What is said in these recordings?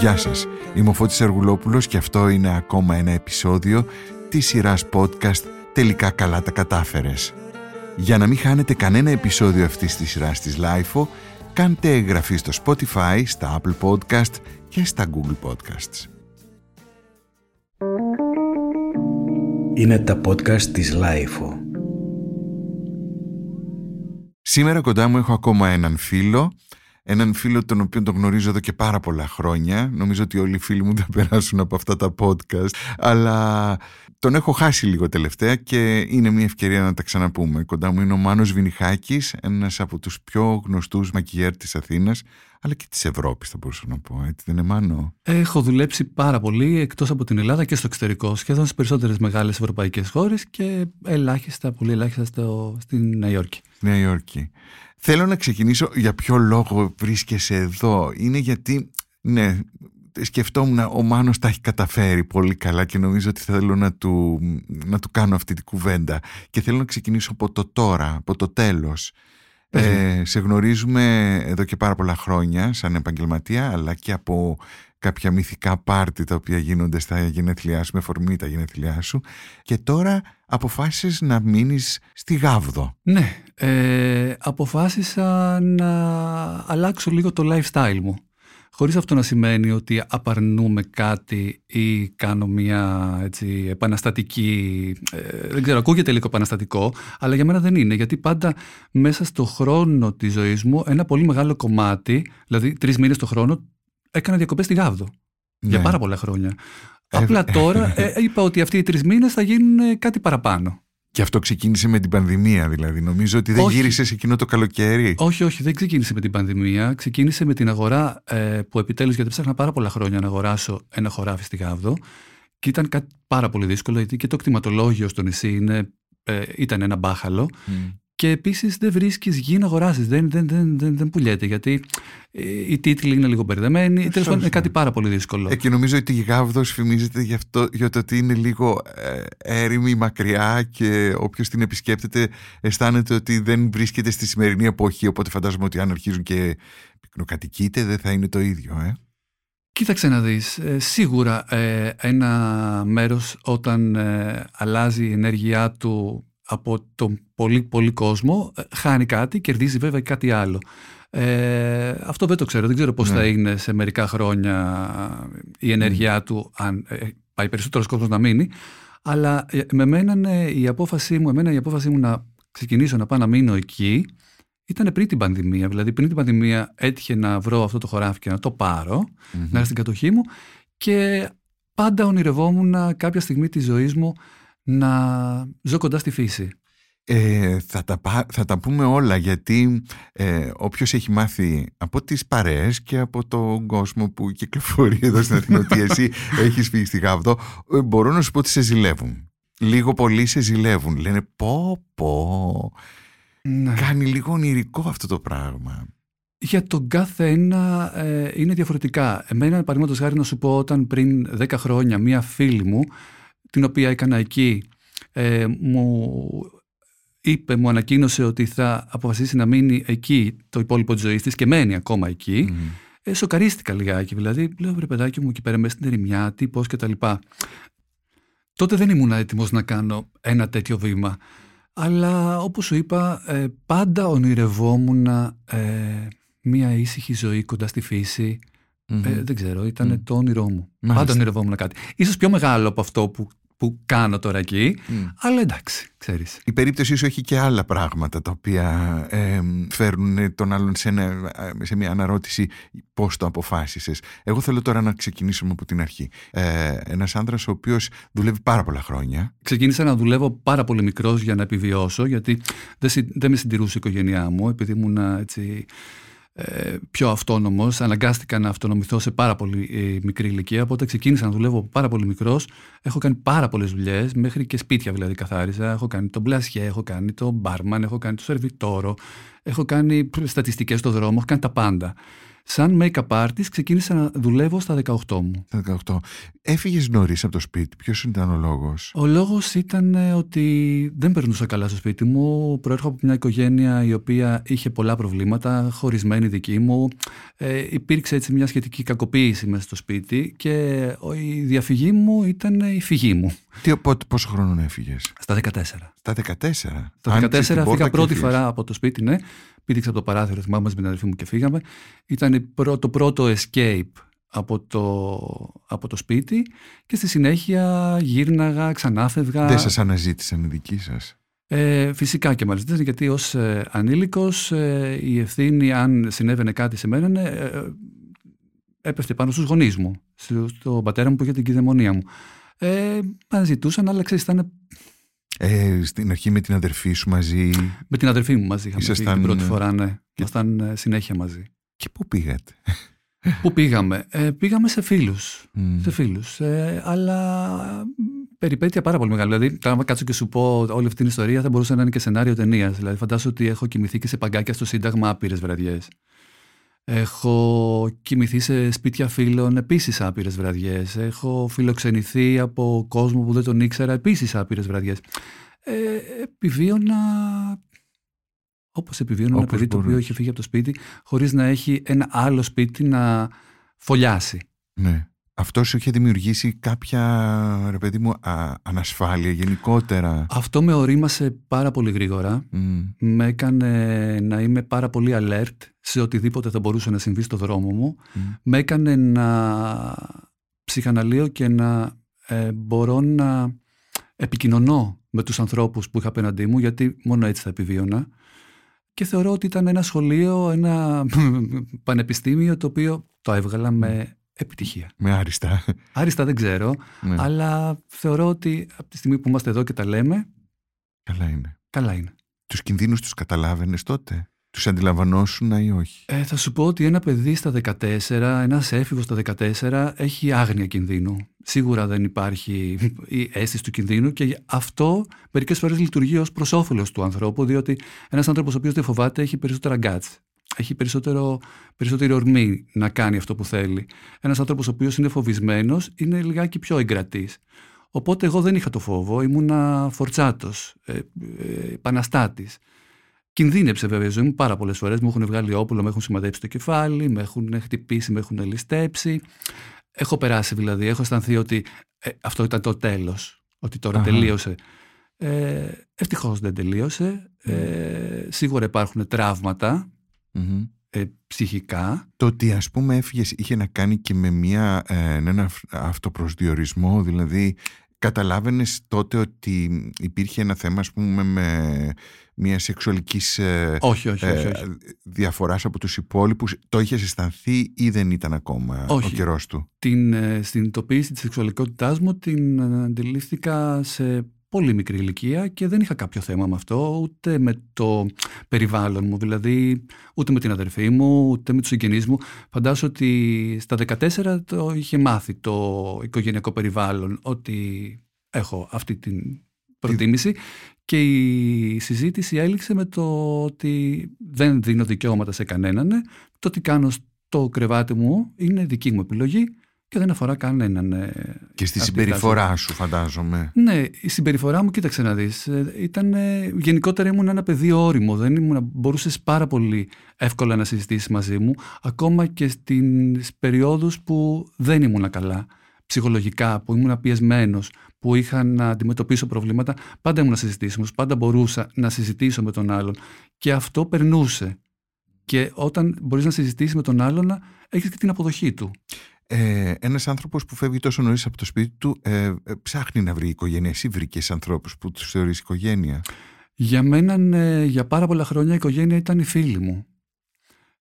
Γεια σας, είμαι ο Φώτης Αργουλόπουλος και αυτό είναι ακόμα ένα επεισόδιο της σειράς podcast «Τελικά καλά τα κατάφερες». Για να μην χάνετε κανένα επεισόδιο αυτής της σειράς της LIFO, κάντε εγγραφή στο Spotify, στα Apple Podcast και στα Google Podcasts. Είναι τα podcast της LIFO. Σήμερα κοντά μου έχω ακόμα έναν φίλο έναν φίλο τον οποίο τον γνωρίζω εδώ και πάρα πολλά χρόνια. Νομίζω ότι όλοι οι φίλοι μου θα περάσουν από αυτά τα podcast. Αλλά τον έχω χάσει λίγο τελευταία και είναι μια ευκαιρία να τα ξαναπούμε. Κοντά μου είναι ο Μάνος Βινιχάκης, ένας από τους πιο γνωστούς μακιγέρ της Αθήνας, αλλά και της Ευρώπης θα μπορούσα να πω. Έτσι δεν είναι Μάνο; Έχω δουλέψει πάρα πολύ εκτός από την Ελλάδα και στο εξωτερικό, σχεδόν στις περισσότερες μεγάλες ευρωπαϊκές χώρες και ελάχιστα, πολύ ελάχιστα στο, στην Νέα Υόρκη. Νέα Υόρκη. Θέλω να ξεκινήσω για ποιο λόγο βρίσκεσαι εδώ. Είναι γιατί, ναι, σκεφτόμουν ο Μάνος τα έχει καταφέρει πολύ καλά και νομίζω ότι θέλω να του, να του κάνω αυτή την κουβέντα. Και θέλω να ξεκινήσω από το τώρα, από το τέλος. Ε, σε γνωρίζουμε εδώ και πάρα πολλά χρόνια σαν επαγγελματία αλλά και από κάποια μυθικά πάρτι τα οποία γίνονται στα γενέθλιά σου με φορμή τα γενέθλιά σου και τώρα αποφάσισες να μείνεις στη Γάβδο. Ναι, ε, αποφάσισα να αλλάξω λίγο το lifestyle μου. Χωρίς αυτό να σημαίνει ότι απαρνούμε κάτι ή κάνω μια έτσι, επαναστατική... Ε, δεν ξέρω, ακούγεται λίγο επαναστατικό, αλλά για μένα δεν είναι. Γιατί πάντα μέσα στο χρόνο της ζωής μου ένα πολύ μεγάλο κομμάτι, δηλαδή τρεις μήνες το χρόνο, έκανα διακοπές στη Γάβδο. Για ναι. πάρα πολλά χρόνια. Ε, Απλά τώρα ε, είπα ότι αυτοί οι τρεις μήνες θα γίνουν κάτι παραπάνω. Και αυτό ξεκίνησε με την πανδημία, δηλαδή. Νομίζω ότι δεν όχι. γύρισες εκείνο το καλοκαίρι. Όχι, όχι, δεν ξεκίνησε με την πανδημία. Ξεκίνησε με την αγορά ε, που επιτέλους, γιατί ψάχνα πάρα πολλά χρόνια να αγοράσω ένα χωράφι στη Γάβδο. Και ήταν κάτι πάρα πολύ δύσκολο, γιατί και το κτηματολόγιο στο νησί είναι, ε, ήταν ένα μπάχαλο. Και επίσης δεν βρίσκεις γη να αγοράσεις. Δεν, δεν, δεν, δεν, δεν πουλιέται γιατί ε, οι τίτλοι είναι λίγο μπερδεμένοι. Τέλος πάντων είναι κάτι πάρα πολύ δύσκολο. Ε, και νομίζω ότι η Γάβδος φημίζεται για, αυτό, για το ότι είναι λίγο ε, έρημη, μακριά και όποιος την επισκέπτεται αισθάνεται ότι δεν βρίσκεται στη σημερινή εποχή. Οπότε φαντάζομαι ότι αν αρχίζουν και πυκνοκατοικείται δεν θα είναι το ίδιο. Ε. Κοίταξε να δεις, ε, σίγουρα ε, ένα μέρος όταν ε, αλλάζει η ενέργειά του από τον πολύ πολύ κόσμο, ε, χάνει κάτι, κερδίζει βέβαια κάτι άλλο. Ε, αυτό δεν το ξέρω, δεν ξέρω πώς θα ναι. είναι σε μερικά χρόνια η ενέργειά του, αν ε, πάει περισσότερος κόσμος να μείνει, αλλά ε, με μένα η απόφασή μου, εμένα η απόφασή μου να ξεκινήσω να πάω να μείνω εκεί, ήταν πριν την πανδημία. Δηλαδή, πριν την πανδημία έτυχε να βρω αυτό το χωράφι και να το πάρω, mm-hmm. να έρθει στην κατοχή μου και πάντα ονειρευόμουν κάποια στιγμή της ζωής μου να ζω κοντά στη φύση. Ε, θα, τα, θα τα πούμε όλα γιατί ε, όποιος έχει μάθει από τις παρέες και από τον κόσμο που κυκλοφορεί εδώ στην Αθήνα ότι εσύ έχεις φύγει στη Γάβδο ε, μπορώ να σου πω ότι σε ζηλεύουν. Λίγο πολύ σε ζηλεύουν. Λένε πω πω. Ναι. Κάνει λίγο ονειρικό αυτό το πράγμα. Για τον κάθε ένα ε, είναι διαφορετικά. Εμένα, παραδείγματος χάρη, να σου πω, όταν πριν 10 χρόνια μία φίλη μου την οποία έκανα εκεί, ε, μου είπε, μου ανακοίνωσε ότι θα αποφασίσει να μείνει εκεί το υπόλοιπο της ζωής της και μένει ακόμα εκεί. Mm. Ε, σοκαρίστηκα λιγάκι. Δηλαδή, λέω βρε παιδάκι μου εκεί πέρα μέσα στην ερημιά, τι, πώς κτλ. Τότε δεν ήμουν έτοιμος να κάνω ένα τέτοιο βήμα. Αλλά όπως σου είπα, ε, πάντα ονειρευόμουν ε, μία ήσυχη ζωή κοντά στη φύση, ε, δεν ξέρω, ήταν το όνειρό μου. Μάλιστα. Πάντα ονειρευόμουν κάτι. Ίσως πιο μεγάλο από αυτό που, που κάνω τώρα εκεί, αλλά εντάξει, ξέρεις. Η περίπτωσή σου έχει και άλλα πράγματα τα οποία ε, φέρνουν τον άλλον σε, σε μια αναρώτηση πώς το αποφάσισες. Εγώ θέλω τώρα να ξεκινήσουμε από την αρχή. Ε, ένας άντρας ο οποίος δουλεύει πάρα πολλά χρόνια. Ξεκίνησα να δουλεύω πάρα πολύ μικρός για να επιβιώσω, γιατί δεν, δεν με συντηρούσε η οικογένειά μου, επειδή ήμουν έτσι ε, πιο αυτόνομος, αναγκάστηκα να αυτονομηθώ σε πάρα πολύ ε, μικρή ηλικία, οπότε ξεκίνησα να δουλεύω πάρα πολύ μικρός. Έχω κάνει πάρα πολλές δουλειές, μέχρι και σπίτια δηλαδή καθάρισα. Έχω κάνει τον μπλασιέ, έχω κάνει τον μπάρμαν, έχω κάνει το σερβιτόρο, έχω κάνει στατιστικές στο δρόμο, έχω κάνει τα πάντα. Σαν make-up artist ξεκίνησα να δουλεύω στα 18 μου. Στα 18. Έφυγες νωρίς από το σπίτι. Ποιος ήταν ο λόγος; Ο λόγος ήταν ε, ότι δεν περνούσα καλά στο σπίτι μου. Προέρχομαι από μια οικογένεια η οποία είχε πολλά προβλήματα, χωρισμένη δική μου. Ε, υπήρξε έτσι μια σχετική κακοποίηση μέσα στο σπίτι και η διαφυγή μου ήταν η φυγή μου. Τι, πόσο χρόνο έφυγες, Στα 14. Στα 14. Στα 14 φύγα πρώτη φορά από το σπίτι, ναι. Πήδηξα από το παράθυρο, θυμάμαι με την αδερφή μου και φύγαμε. Ήταν το πρώτο escape από το, από το σπίτι και στη συνέχεια γύρναγα, ξανάφευγα. Δεν σας αναζήτησαν οι δικοί σας; Ε, φυσικά και μάλιστα, γιατί ως ε, ανήλικος ε, η ευθύνη αν συνέβαινε κάτι σε μένα ε, ε, έπεφτε πάνω στους γονείς μου, στον πατέρα μου που είχε την κυδαιμονία μου. Ε, αναζητούσαν, αλλά ξέρεις, ήταν ε, στην αρχή με την αδερφή σου μαζί. Με την αδερφή μου μαζί είχαμε Ήσασταν... την πρώτη φορά, ναι. Και... Ήμασταν ε, συνέχεια μαζί. Και πού πήγατε; Πού πήγαμε; Ε, πήγαμε σε φίλους. Σε φίλους. Ε, αλλά περιπέτεια πάρα πολύ μεγάλη. Δηλαδή, τώρα κάτσω και σου πω όλη αυτή την ιστορία θα μπορούσε να είναι και σενάριο ταινίας. Δηλαδή, φαντάζομαι ότι έχω κοιμηθεί και σε παγκάκια στο Σύνταγμα άπειρες βραδιές. Έχω κοιμηθεί σε σπίτια φίλων επίσης άπειρες βραδιές. Έχω φιλοξενηθεί από κόσμο που δεν τον ήξερα επίσης άπειρες βραδιές. Ε, επιβίωνα όπως επιβίωνα ένα παιδί το οποίο είχε φύγει από το σπίτι, χωρίς να έχει ένα άλλο σπίτι να φωλιάσει. Ναι. Αυτό σου είχε δημιουργήσει κάποια, ρε παιδί μου, ανασφάλεια γενικότερα; Αυτό με ορίμασε πάρα πολύ γρήγορα. Με έκανε να είμαι πάρα πολύ alert σε οτιδήποτε θα μπορούσε να συμβεί στο δρόμο μου. Με έκανε να ψυχαναλύω και να ε, μπορώ να επικοινωνώ με τους ανθρώπους που είχα απέναντί μου, γιατί μόνο έτσι θα επιβίωνα. Και θεωρώ ότι ήταν ένα σχολείο, ένα πανεπιστήμιο το οποίο το έβγαλα με επιτυχία. Με άριστα. Άριστα δεν ξέρω, ναι. αλλά θεωρώ ότι από τη στιγμή που είμαστε εδώ και τα λέμε... Καλά είναι. Καλά είναι. Τους κινδύνους τους καταλάβαινες τότε; Τους αντιλαμβανόσουν ή όχι; Ε, θα σου πω ότι ένα παιδί στα 14, ένας έφηβος στα 14 έχει άγνοια κινδύνου. Σίγουρα δεν υπάρχει η αίσθηση του κινδύνου και αυτό μερικές φορές λειτουργεί ως προς όφελος του ανθρώπου, διότι ένας άνθρωπος ο οποίος δεν φοβάται έχει περισσότερα γκάτς έχει περισσότερο, περισσότερη ορμή να κάνει αυτό που θέλει. Ένας άνθρωπος ο οποίος είναι φοβισμένος είναι λιγάκι πιο εγκρατής. Οπότε εγώ δεν είχα το φόβο, ήμουνα φορτσάτος, ε, ε, επαναστάτης. Κινδύνεψε βέβαια η ζωή μου πάρα πολλές φορές. Μου έχουν βγάλει όπουλο, με έχουν σημαδέψει το κεφάλι, με έχουν χτυπήσει, με έχουν ληστέψει. Έχω περάσει δηλαδή, έχω αισθανθεί ότι ε, αυτό ήταν το τέλος. Ότι τώρα τελείωσε. Ε, Ευτυχώς δεν τελείωσε. Ε, σίγουρα υπάρχουν τραύματα ε, ψυχικά. Το ότι ας πούμε έφυγες είχε να κάνει και με μια, ε, ένα αυτοπροσδιορισμό, δηλαδή καταλάβαινες τότε ότι υπήρχε ένα θέμα ας πούμε με μια σεξουαλικής ε, όχι, όχι, όχι, όχι. διαφοράς από τους υπόλοιπους; Το είχες αισθανθεί ή δεν ήταν ακόμα ο καιρός του; Την συνειδητοποίηση της σεξουαλικότητάς μου την αντιλήφθηκα σε πολύ μικρή ηλικία και δεν είχα κάποιο θέμα με αυτό, ούτε με το περιβάλλον μου, δηλαδή ούτε με την αδερφή μου, ούτε με τους συγγενείς μου. Φαντάζομαι ότι στα 14 το είχε μάθει το οικογενειακό περιβάλλον ότι έχω αυτή την προτίμηση και η συζήτηση έληξε με το ότι δεν δίνω δικαιώματα σε κανέναν, το τι κάνω στο κρεβάτι μου είναι δική μου επιλογή και δεν αφορά κανέναν. Ε, και στη συμπεριφορά σου, φαντάζομαι. Ναι, η συμπεριφορά μου, κοίταξε να δεις. Ε, ήταν, γενικότερα ήμουν ένα παιδί όριμο. Δεν ήμουν, μπορούσες πάρα πολύ εύκολα να συζητήσεις μαζί μου, ακόμα και στις περιόδους που δεν ήμουν καλά. Ψυχολογικά, που ήμουν πιεσμένο, που είχα να αντιμετωπίσω προβλήματα, πάντα ήμουν συζητήσιμο, πάντα μπορούσα να συζητήσω με τον άλλον. Και αυτό περνούσε. Και όταν μπορείς να συζητήσεις με τον άλλον, έχεις και την αποδοχή του ε, ένας άνθρωπος που φεύγει τόσο νωρίς από το σπίτι του ε, ε, ψάχνει να βρει οικογένεια. Εσύ βρήκες ανθρώπους που τους θεωρείς οικογένεια; Για μένα ναι, για πάρα πολλά χρόνια η οικογένεια ήταν οι φίλοι μου.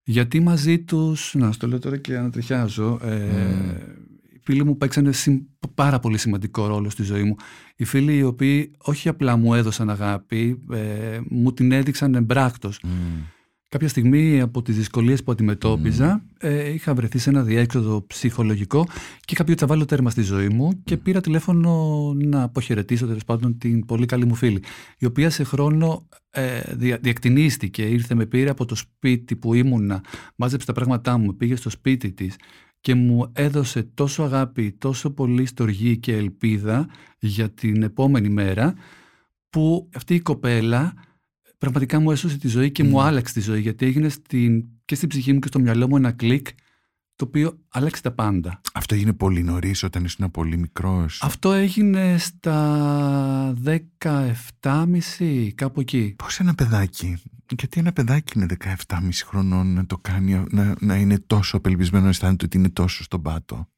Γιατί μαζί τους, να στο λέω τώρα και ανατριχιάζω, ε, οι φίλοι μου παίξανε πάρα πολύ σημαντικό ρόλο στη ζωή μου. Οι φίλοι οι οποίοι όχι απλά μου έδωσαν αγάπη, ε, μου την έδειξαν εμπράκτος. Κάποια στιγμή από τις δυσκολίες που αντιμετώπιζα ε, είχα βρεθεί σε ένα διέξοδο ψυχολογικό και είχα πει ότι θα βάλω τέρμα στη ζωή μου και πήρα τηλέφωνο να αποχαιρετήσω τέλος πάντων την πολύ καλή μου φίλη η οποία σε χρόνο ε, δια, διακτηνίστηκε, ήρθε με πήρε από το σπίτι που ήμουνα, μάζεψε τα πράγματά μου, πήγε στο σπίτι της και μου έδωσε τόσο αγάπη, τόσο πολύ στοργή και ελπίδα για την επόμενη μέρα που αυτή η κοπέλα πραγματικά μου έσωσε τη ζωή και μου άλλαξε τη ζωή γιατί έγινε στην, και στην ψυχή μου και στο μυαλό μου ένα κλικ το οποίο άλλαξε τα πάντα. Αυτό έγινε πολύ νωρίς όταν ήσουν πολύ μικρός; Αυτό έγινε στα 17,5 κάπου εκεί. Πώς ένα παιδάκι, γιατί ένα παιδάκι είναι 17,5 χρονών να το κάνει, να, να είναι τόσο απελπισμένο, να αισθάνεται ότι είναι τόσο στον πάτο;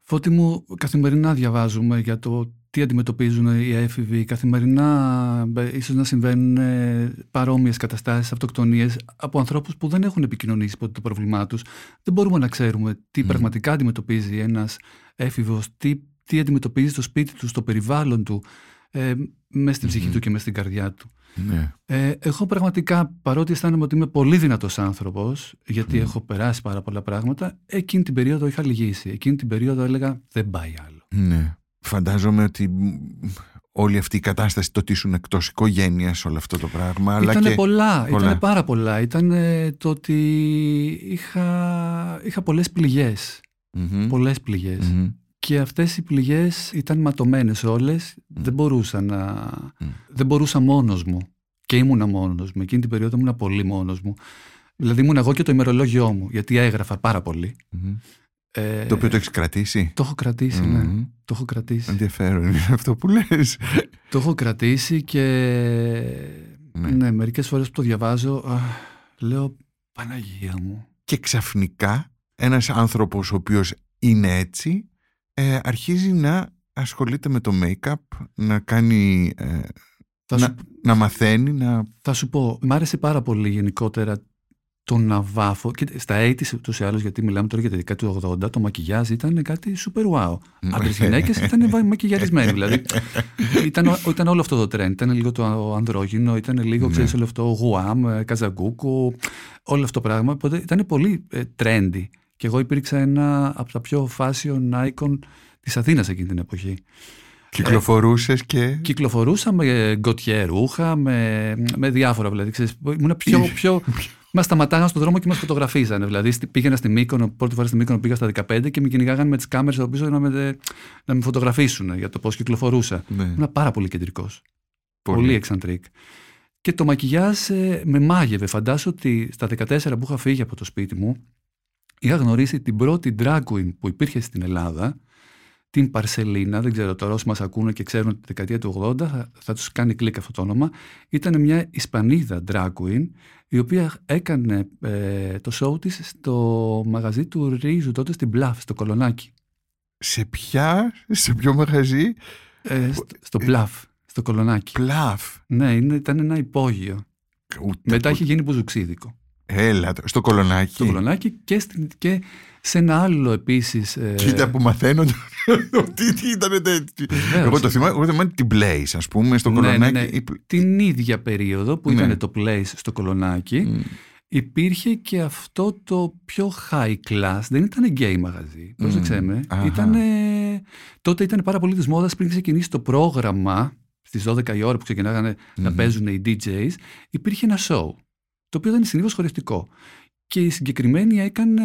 Φώτη μου, καθημερινά διαβάζουμε για το τι αντιμετωπίζουν οι έφηβοι. Καθημερινά ίσως να συμβαίνουν ε, παρόμοιες καταστάσεις, αυτοκτονίες από ανθρώπους που δεν έχουν επικοινωνήσει ποτέ το πρόβλημά τους. Δεν μπορούμε να ξέρουμε τι πραγματικά αντιμετωπίζει ένας έφηβος, τι, τι αντιμετωπίζει στο σπίτι του, στο περιβάλλον του, ε, μέσα στην ψυχή του και μέσα στην καρδιά του. Ναι. Ε, εγώ πραγματικά, παρότι αισθάνομαι ότι είμαι πολύ δυνατός άνθρωπος, γιατί έχω περάσει πάρα πολλά πράγματα, εκείνη την περίοδο είχα λυγίσει. Εκείνη την περίοδο έλεγα δεν πάει άλλο. Ναι. Φαντάζομαι ότι όλη αυτή η κατάσταση το ότι ήσουν εκτός οικογένειας, όλο αυτό το πράγμα. Ήταν και... πολλά, ήταν πάρα πολλά. Ήταν το ότι είχα, είχα πολλές πληγές. Mm-hmm. Πολλές πληγές. Mm-hmm. Και αυτές οι πληγές ήταν ματωμένες όλες. Mm. Δεν μπορούσα να... Mm. Δεν μπορούσα μόνος μου. Και ήμουνα μόνος μου. Εκείνη την περίοδο ήμουνα πολύ μόνος μου. Δηλαδή ήμουν εγώ και το ημερολόγιό μου. Γιατί έγραφα πάρα πολύ. Mm-hmm. Ε, το οποίο το έχεις κρατήσει; Το έχω κρατήσει, mm-hmm. ναι. Το έχω κρατήσει. Ενδιαφέρον είναι αυτό που λες. το έχω κρατήσει και ναι, ναι μερικές φορές που το διαβάζω α, λέω Παναγία μου. Και ξαφνικά ένας άνθρωπος ο οποίος είναι έτσι ε, αρχίζει να ασχολείται με το make-up, να κάνει... Ε, να, σου... να μαθαίνει, να... Θα σου πω, μ' άρεσε πάρα πολύ γενικότερα το να βάφω. Και στα 80 ούτως ή άλλως, γιατί μιλάμε τώρα για τη δεκαετία του 80, το μακιγιάζ ήταν κάτι super wow. Άντρε γυναίκες ήταν μακιγιαρισμένοι. δηλαδή ήταν, ήταν όλο αυτό το trend. Ήταν λίγο το ανδρόγυνο, ήταν λίγο, ξέρεις, όλο αυτό γουάμ, ε, καζαγκούκου, όλο αυτό το πράγμα. Οπότε ήταν πολύ ε, trendy. Και εγώ υπήρξα ένα από τα πιο fashion icon της Αθήνας εκείνη την εποχή. Κυκλοφορούσες και; Κυκλοφορούσα με γκοτιέ ρούχα, με, με διάφορα δηλαδή. Ξέρεις, ήμουν πιο, πιο, Μας σταματάγαν στον δρόμο και μας φωτογραφίζανε. Δηλαδή πήγαινα στη Μύκονο, πρώτη φορά στη Μύκονο πήγα στα 15 και με κυνηγάγανε με τις κάμερες από πίσω να με, να με φωτογραφίσουν για το πώς κυκλοφορούσα. Ναι. Ήμουν πάρα πολύ κεντρικός. Πολύ, πολύ εξαντρίκ. Και το μακιγιάζ ε, με μάγευε. Φαντάσου ότι στα 14 που είχα φύγει από το σπίτι μου, είχα γνωρίσει την πρώτη drag queen που υπήρχε στην Ελλάδα, την Παρσελίνα, δεν ξέρω τώρα όσοι μας ακούνε και ξέρουν ότι τη δεκαετία του 80 θα, θα τους κάνει κλικ αυτό το όνομα, ήταν μια Ισπανίδα drag queen η οποία έκανε ε, το show της στο μαγαζί του Ρίζου τότε στην Πλαφ, στο Κολονάκι. Σε ποια, σε ποιο μαγαζί; Ε, στο, στο Πλαφ, στο Κολονάκι. Πλαφ. Ναι, είναι, ήταν ένα υπόγειο. Ούτε Μετά έχει γίνει μπουζουξίδικο. Έλα, στο Κολονάκι. Στο Κολονάκι και, στην, και σε ένα άλλο επίσης. Ε... Κοίτα που μαθαίνω ότι τι ήταν τέτοιο. Εγώ το θυμάμαι, εγώ θυμάμαι την Place, ας πούμε, στο ναι, ναι Κολονάκι. Ναι, ναι. Την ίδια περίοδο που ναι. ήταν το Place στο Κολονάκι. Mm. Υπήρχε και αυτό το πιο high class, δεν ήταν gay μαγαζί, πρόσεξέ με. Ήτανε, τότε ήταν πάρα πολύ της μόδας πριν ξεκινήσει το πρόγραμμα, στις 12 η ώρα που ξεκινάγανε mm-hmm. να παίζουν οι DJs, υπήρχε ένα show, το οποίο ήταν συνήθως χωριστικό και η συγκεκριμένη έκανε.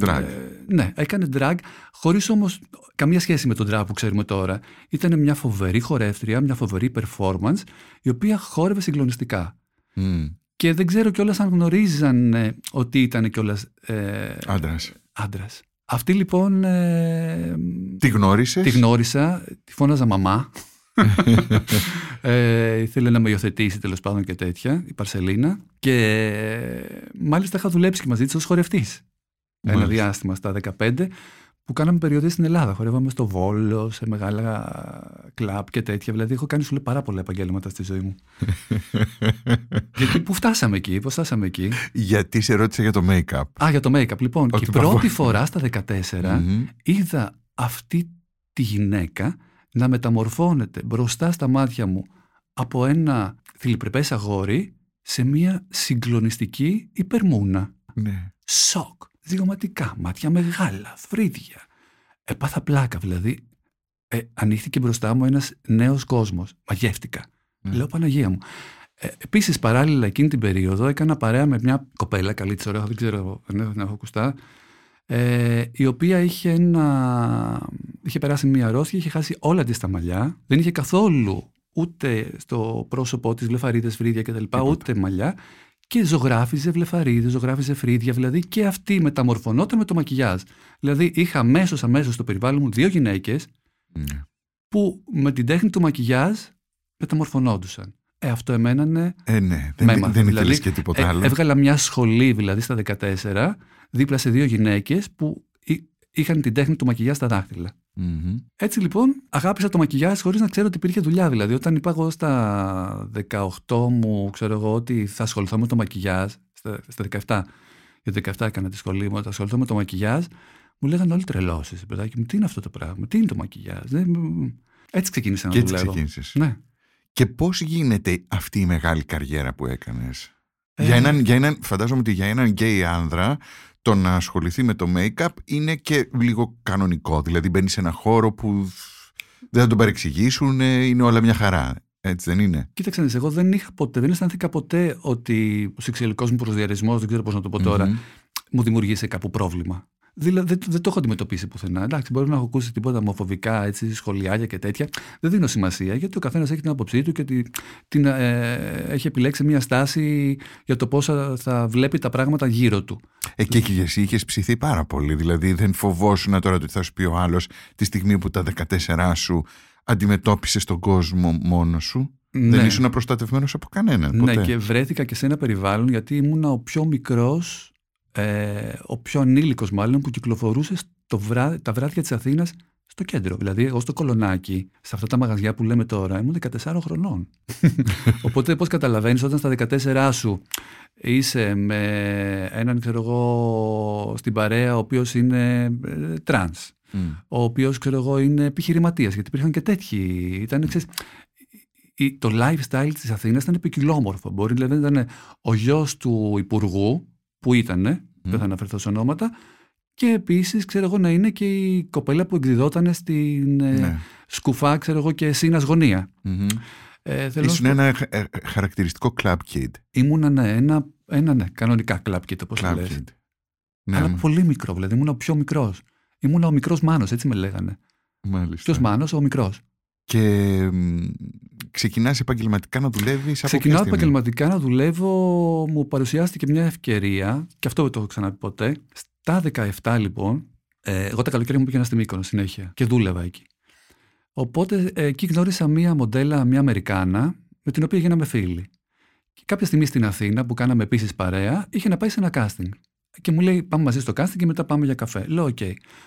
Drag. Ε, ναι, έκανε drag, χωρίς όμως καμία σχέση με τον drag που ξέρουμε τώρα. Ήταν μια φοβερή χορεύτρια, μια φοβερή performance, η οποία χόρευε συγκλονιστικά. Mm. Και δεν ξέρω κιόλας αν γνωρίζαν ε, ότι ήταν κιόλας. Ε, Άντρας. Αυτή λοιπόν. Ε, τη γνώρισες; Τη γνώρισα, τη φώναζα μαμά ε, ήθελε να με υιοθετήσει τέλος πάντων και τέτοια, η Παρσελίνα. Και μάλιστα είχα δουλέψει και μαζί της ως χορευτής. Ένα διάστημα στα 15 που κάναμε περιοδίε στην Ελλάδα. Χορεύαμε στο Βόλο, σε μεγάλα κλαμπ και τέτοια. Δηλαδή, έχω κάνει σου λέει πάρα πολλά επαγγέλματα στη ζωή μου. Γιατί πού φτάσαμε εκεί, πώς φτάσαμε εκεί; Γιατί σε ρώτησα για το make-up. Α, για το make-up. Λοιπόν, και η πρώτη φορά στα 14 είδα αυτή τη γυναίκα να μεταμορφώνεται μπροστά στα μάτια μου από ένα θηλυπρεπές αγόρι σε μια συγκλονιστική υπερμούνα. Ναι. Σοκ, διωματικά, μάτια μεγάλα, φρύδια. Έπαθα πλάκα, δηλαδή. Ε, ανοίχθηκε μπροστά μου ένας νέος κόσμος. Μαγεύτηκα. Ναι. Λέω Παναγία μου. Ε, Επίσης, παράλληλα εκείνη την περίοδο έκανα παρέα με μια κοπέλα, καλή της ωραία, δεν ξέρω, δεν έχω, δεν έχω ακουστά, ε, η οποία είχε, ένα, είχε περάσει μια αρρώστια, είχε χάσει όλα της τα μαλλιά, δεν είχε καθόλου ούτε στο πρόσωπό της βλεφαρίδες, φρύδια κτλ. Τίποτα. ούτε μαλλιά και ζωγράφιζε βλεφαρίδες, ζωγράφιζε φρύδια, δηλαδή και αυτή μεταμορφωνόταν με το μακιγιάζ. Δηλαδή είχα αμέσως αμέσως στο περιβάλλον μου δύο γυναίκες ναι. που με την τέχνη του μακιγιάζ μεταμορφωνόντουσαν. Ε, αυτό εμένα είναι Ε, ναι. Δεν, με έμαθε. δεν Δηλαδή, ήθελες και τίποτα ε, άλλο. Έβγαλα μια σχολή δηλαδή στα 14 δίπλα σε δύο γυναίκες που εί- είχαν την τέχνη του μακιγιάζ στα δάχτυλα. Μμμ. Έτσι λοιπόν αγάπησα το μακιγιάζ χωρίς να ξέρω ότι υπήρχε δουλειά. Δηλαδή όταν είπα εγώ στα 18 μου ξέρω εγώ ότι θα ασχοληθώ με το μακιγιάζ, στα, στα 17, για το 17 έκανα τη σχολή μου, θα ασχοληθώ με το μακιγιάζ, μου λέγανε όλοι τρελώσεις, παιδάκι μου, τι είναι αυτό το πράγμα, τι είναι το μακιγιάζ. Δεν... Έτσι ξεκίνησα να Και έτσι δουλεύω. ξεκίνησες. Ναι. Και πώς γίνεται αυτή η μεγάλη καριέρα που έκανες; Ε, Για έναν, για έναν, φαντάζομαι ότι για έναν γκέι άνδρα το να ασχοληθεί με το make-up είναι και λίγο κανονικό. Δηλαδή μπαίνεις σε ένα χώρο που δεν θα τον παρεξηγήσουν, ε, είναι όλα μια χαρά. Έτσι δεν είναι; Κοίταξε, να δεις, εγώ δεν είχα ποτέ, δεν αισθάνθηκα ποτέ ότι ο σεξουαλικός μου προσδιαρισμός, δεν ξέρω πώς να το πω τώρα, Μμμ. μου δημιουργήσε κάπου πρόβλημα. Δηλαδή δεν, δεν το έχω αντιμετωπίσει πουθενά. Εντάξει, μπορεί να έχω ακούσει τίποτα ομοφοβικά, έτσι, σχολιάκια και τέτοια. Δεν δίνω σημασία γιατί ο καθένας έχει την άποψή του και τη, την, ε, έχει επιλέξει μια στάση για το πώ θα, θα βλέπει τα πράγματα γύρω του. Ε, και και εσύ είχες ψηθεί πάρα πολύ. Δηλαδή δεν φοβόσουν τώρα ότι θα σου πει ο άλλος τη στιγμή που τα 14 σου αντιμετώπισε τον κόσμο μόνο σου. Δεν ναι, ήσουν προστατευμένος από κανέναν. ναι, Ποτέ. και βρέθηκα και σε ένα περιβάλλον γιατί ήμουνα ο πιο μικρός, ε, ο πιο ανήλικος μάλλον, που κυκλοφορούσε στο βρά, τα βράδια της Αθήνας στο κέντρο. Δηλαδή, εγώ στο κολονάκι, σε αυτά τα μαγαζιά που λέμε τώρα, ήμουν 14 χρονών. Οπότε, πώς καταλαβαίνεις, όταν στα 14 σου είσαι με έναν, ξέρω εγώ, στην παρέα, ο οποίος είναι ε, τρανς, Μμ. ο οποίος, ξέρω εγώ, είναι επιχειρηματίας, γιατί υπήρχαν και τέτοιοι. Ήταν, ξέρεις, η- το lifestyle της Αθήνας ήταν ποικιλόμορφο. Μπορεί δηλαδή να ήταν ο γιος του υπουργού, που ήταν, δεν θα αναφερθώ σε ονόματα, και επίσης, ξέρω εγώ, να είναι και η κοπέλα που εκδιδόταν στην ε, Ναι. σκουφά, ξέρω εγώ, και σύνας γωνία. Μμμ. Ε, θέλω να σου Ήσουν πω, ένα ε, ε, χαρακτηριστικό club kid. Ήμουνα ναι, ένα, ένα ναι, κανονικά κλαπ και το πώς το Club λες. kid. Ναι, Αλλά μ, πολύ μικρό, δηλαδή ήμουν ο πιο μικρός. Ήμουν ο μικρός Μάνος, έτσι με λέγανε. μάλιστα. Ποιος Μάνος, ο μικρός. Και μ, ξεκινάς επαγγελματικά να δουλεύεις από Ξεκινάω ποια στιγμή; επαγγελματικά να δουλεύω, μου παρουσιάστηκε μια ευκαιρία, και αυτό δεν το έχω ξαναπεί ποτέ. Στα 17 λοιπόν, ε, εγώ τα καλοκαίρια μου πήγαινα στη Μύκονο συνέχεια και δούλευα εκεί. Οπότε ε, εκεί γνώρισα μια μοντέλα, μια Αμερικάνα, με την οποία γίναμε φίλοι. Και κάποια στιγμή στην Αθήνα, που κάναμε επίσης παρέα, είχε να πάει σε ένα casting. Και μου λέει: Πάμε μαζί στο casting και μετά πάμε για καφέ. Λέω: Οκ.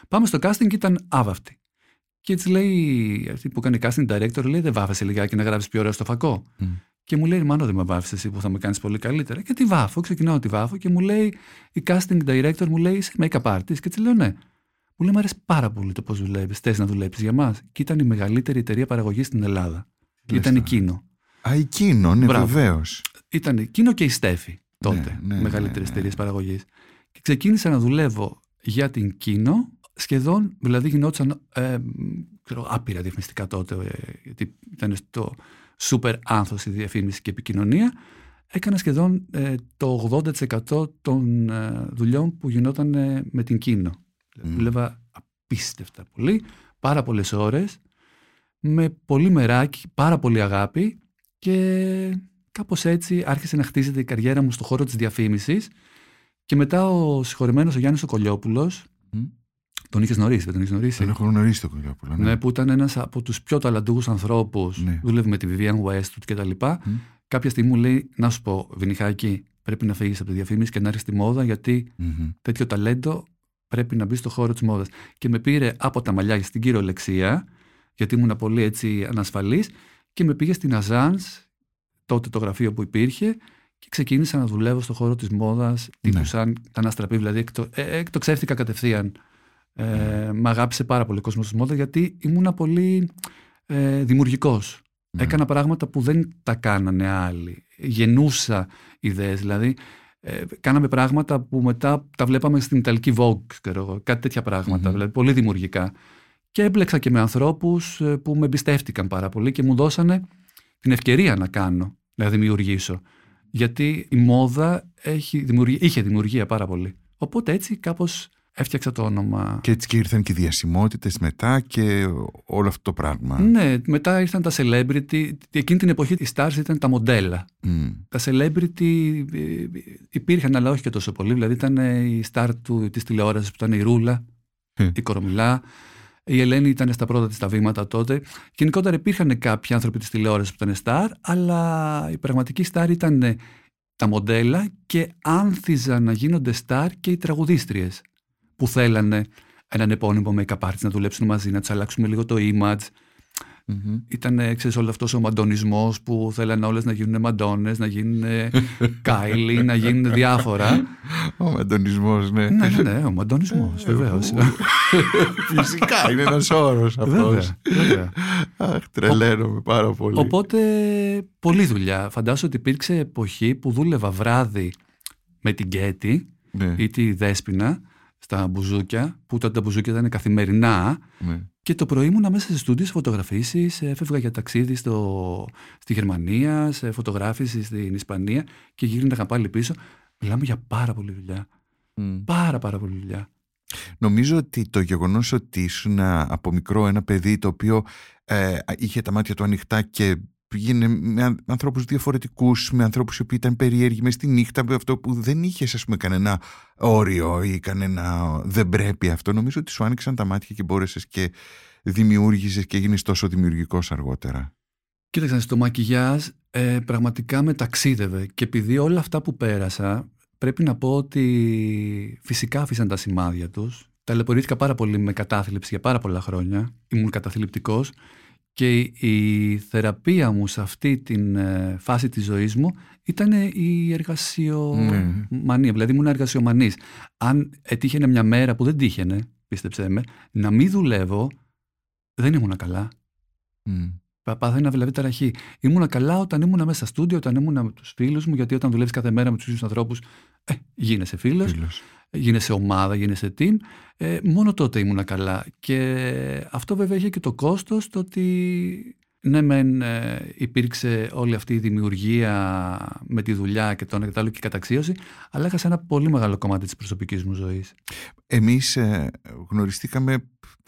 Πάμε στο casting και ήταν άβαφη. Και έτσι λέει, αυτή που κάνει casting director, λέει: Δεν βάφεσαι λιγάκι να γράψεις πιο ωραίο στο φακό. Μμ. Και μου λέει: Μάνο, δεν με βάφει εσύ που θα με κάνεις πολύ καλύτερα. Και τη βάφω, ξεκινάω τη βάφω και μου λέει: Η casting director μου λέει: Είσαι make-up artist. Και τη λέω: Ναι. Μου λέει: Μ' αρέσει πάρα πολύ το πώς δουλεύεις. Θες να δουλέψεις για μας. Και ήταν η μεγαλύτερη εταιρεία παραγωγής στην Ελλάδα. Και Λες ήταν τώρα. εκείνο. Α, εκείνο, ναι, Μπράβο. βεβαίως. Ήταν εκείνο και η Στέφη τότε. Ναι, ναι, μεγαλύτερες ναι, ναι. εταιρείε παραγωγής. Και ξεκίνησα να δουλεύω για την Κίνο. Σχεδόν, δηλαδή γινόταν ε, ξέρω, άπειρα διαφημιστικά τότε, ε, γιατί ήταν στο σούπερ άνθος η διαφήμιση και επικοινωνία. Έκανα σχεδόν ε, το 80% των ε, δουλειών που γινόταν ε, με την Κίνο. Μμ. Δούλευα απίστευτα πολύ, πάρα πολλές ώρες, με πολύ μεράκι, πάρα πολύ αγάπη και κάπως έτσι άρχισε να χτίζεται η καριέρα μου στο χώρο της διαφήμισης και μετά ο συγχωρεμένος ο Γιάννης ο Κολιόπουλος, Μμ. Τον είχες γνωρίσει, δεν τον είχες γνωρίσει. Δεν έχω γνωρίσει το Κολιόπουλο. Ναι, Ναι. που ήταν ένας από τους πιο ταλαντούχους ανθρώπους, Ναι. δούλευε με τη Vivian Westwood και τα λοιπά. Μμ. Κάποια στιγμή μου λέει, να σου πω, Βινιχάκη, πρέπει να φύγεις από τη διαφήμιση και να έρθεις στη μόδα γιατί Μμμ. τέτοιο ταλέντο πρέπει να μπει στο χώρο της μόδας. Και με πήρε από τα μαλλιά στην κυριολεξία, γιατί ήμουν πολύ έτσι ανασφαλής, και με πήγε στην Αζάνς, τότε το γραφείο που υπήρχε, και ξεκίνησα να δουλεύω στο χώρο της μόδας, τύπου Ναι. σαν αναστραπή, δηλαδή εκτο, ε, εκτοξεύτηκα κατευθείαν. Ε, Μ' αγάπησε πάρα πολύ ο κόσμος της μόδας, γιατί ήμουνα πολύ ε, δημιουργικός. Ναι. Έκανα πράγματα που δεν τα κάνανε άλλοι. Γεννούσα ιδέες, δηλαδή ε, κάναμε πράγματα που μετά τα βλέπαμε στην Ιταλική Vogue, ξέρω, εγώ, κάτι τέτοια πράγματα, Μμμ. δηλαδή πολύ δημιουργικά. Και έμπλεξα και με ανθρώπους ε, που με εμπιστεύτηκαν πάρα πολύ και μου δώσανε την ευκαιρία να κάνω, να δημιουργήσω. Γιατί η μόδα έχει δημιουργία, είχε δημιουργία πάρα πολύ. Οπότε έτσι κάπως έφτιαξα το όνομα. Και έτσι και ήρθαν και οι διασημότητες μετά και όλο αυτό το πράγμα. Ναι, μετά ήρθαν τα celebrity. Εκείνη την εποχή οι stars ήταν τα μοντέλα. Μμ. Τα celebrity ε, υπήρχαν, αλλά όχι και τόσο πολύ. Δηλαδή ήταν ε, η star του, της τηλεόρασης που ήταν η Ρούλα, Ε. η Κορομιλά. Η Ελένη ήταν στα πρώτα της τα βήματα τότε. Γενικότερα υπήρχαν κάποιοι άνθρωποι της τηλεόρασης που ήταν star, αλλά η πραγματική star ήταν ε, τα μοντέλα και άνθιζαν να γίνονται star και οι τραγουδίστριες που θέλανε έναν επώνυμο make-up artist να δουλέψουν μαζί, να τους αλλάξουμε λίγο το image. Μμμ. Ήταν, ξέρεις, όλο αυτός ο μαντονισμός που θέλανε όλες να γίνουν μαντώνες, να γίνουν κάιλι, να γίνουν διάφορα. Ο μαντονισμός, ναι. ναι, ναι, ναι, ο μαντονισμός, βεβαίως. Φυσικά είναι ένας όρος αυτός. βέβαια, βέβαια. Αχ, τρελαίνομαι πάρα πολύ. Οπότε, πολλή δουλειά. Φαντάζομαι ότι υπήρξε εποχή που δούλευα βράδυ με την Κέτη Ναι, ή τη Δέσποινα στα μπουζούκια, που τότε τα μπουζούκια ήταν καθημερινά ναι. Και το πρωί ήμουνα μέσα σε στούντιο, σε φωτογραφίσεις, έφευγα για ταξίδι στο, στη Γερμανία, σε φωτογράφηση στην Ισπανία και γύρναγα πάλι πίσω. Μιλάμε για πάρα πολύ δουλειά. Μμ. Πάρα πάρα πολύ δουλειά. Νομίζω ότι το γεγονός ότι ήσουν από μικρό ένα παιδί το οποίο ε, είχε τα μάτια του ανοιχτά και πήγαινε με αν- ανθρώπους διαφορετικούς, με ανθρώπους οι οποίοι ήταν περίεργοι μες στη νύχτα, με αυτό που δεν είχες ας πούμε κανένα όριο ή κανένα δεν πρέπει αυτό. Νομίζω ότι σου άνοιξαν τα μάτια και μπόρεσες και δημιούργησες και γίνεις τόσο δημιουργικός αργότερα. Κοίταξε, στο μακιγιάζ ε, πραγματικά με ταξίδευε και επειδή όλα αυτά που πέρασα πρέπει να πω ότι φυσικά άφησαν τα σημάδια τους. Ταλαιπωρήθηκα πάρα πολύ με κατάθλιψη για πάρα πολλά χρόνια. Ήμουν καταθλιπτικός και η θεραπεία μου σε αυτή την ε, φάση της ζωής μου ήταν η εργασιομανία. Δηλαδή ήμουν εργασιομανής. Αν έτυχαινε μια μέρα που δεν τύχαινε, πίστεψέ με, να μην δουλεύω, δεν ήμουν καλά. Μμ. Πα- Πάθαινα δηλαδή ταραχή. Ήμουνα καλά όταν ήμουνα μέσα στα στούντιο, όταν ήμουνα με τους φίλους μου, γιατί όταν δουλεύεις κάθε μέρα με τους ίδιους ανθρώπους, ε, γίνεσαι φίλος, Φίλος. Γίνεσαι ομάδα, γίνεσαι team. Ε, μόνο τότε ήμουνα καλά. Και αυτό βέβαια είχε και το κόστος το ότι ναι, μεν ε, υπήρξε όλη αυτή η δημιουργία με τη δουλειά και το ένα και το άλλο και η καταξίωση, αλλά έχασα ένα πολύ μεγάλο κομμάτι της προσωπικής μου ζωής. Εμείς ε, γνωριστήκαμε,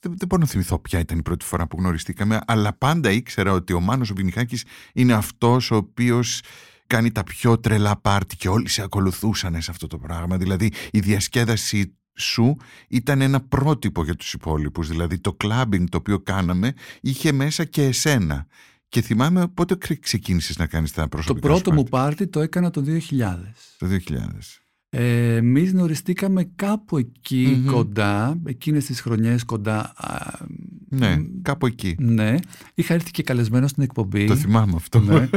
δεν, δεν μπορώ να θυμηθώ ποια ήταν η πρώτη φορά που γνωριστήκαμε, αλλά πάντα ήξερα ότι ο Μάνος ο Βινιχάκης είναι αυτός ο οποίος κάνει τα πιο τρελά πάρτι και όλοι σε ακολουθούσαν σε αυτό το πράγμα. Δηλαδή η διασκέδαση σου ήταν ένα πρότυπο για τους υπόλοιπους. Δηλαδή το κλάμπινγκ το οποίο κάναμε είχε μέσα και εσένα. Και θυμάμαι πότε ξε- ξεκίνησες να κάνεις τα Το προσωπικά πρώτο σου μου πάρτι. πάρτι το έκανα το 2000. Το 2000. Ε, Εμείς γνωριστήκαμε κάπου εκεί Μμμ. κοντά, εκείνες τις χρονιές κοντά. α, Ναι, μ, κάπου εκεί. ναι. Είχα έρθει και καλεσμένος στην εκπομπή. Το θυμάμαι αυτό. ναι,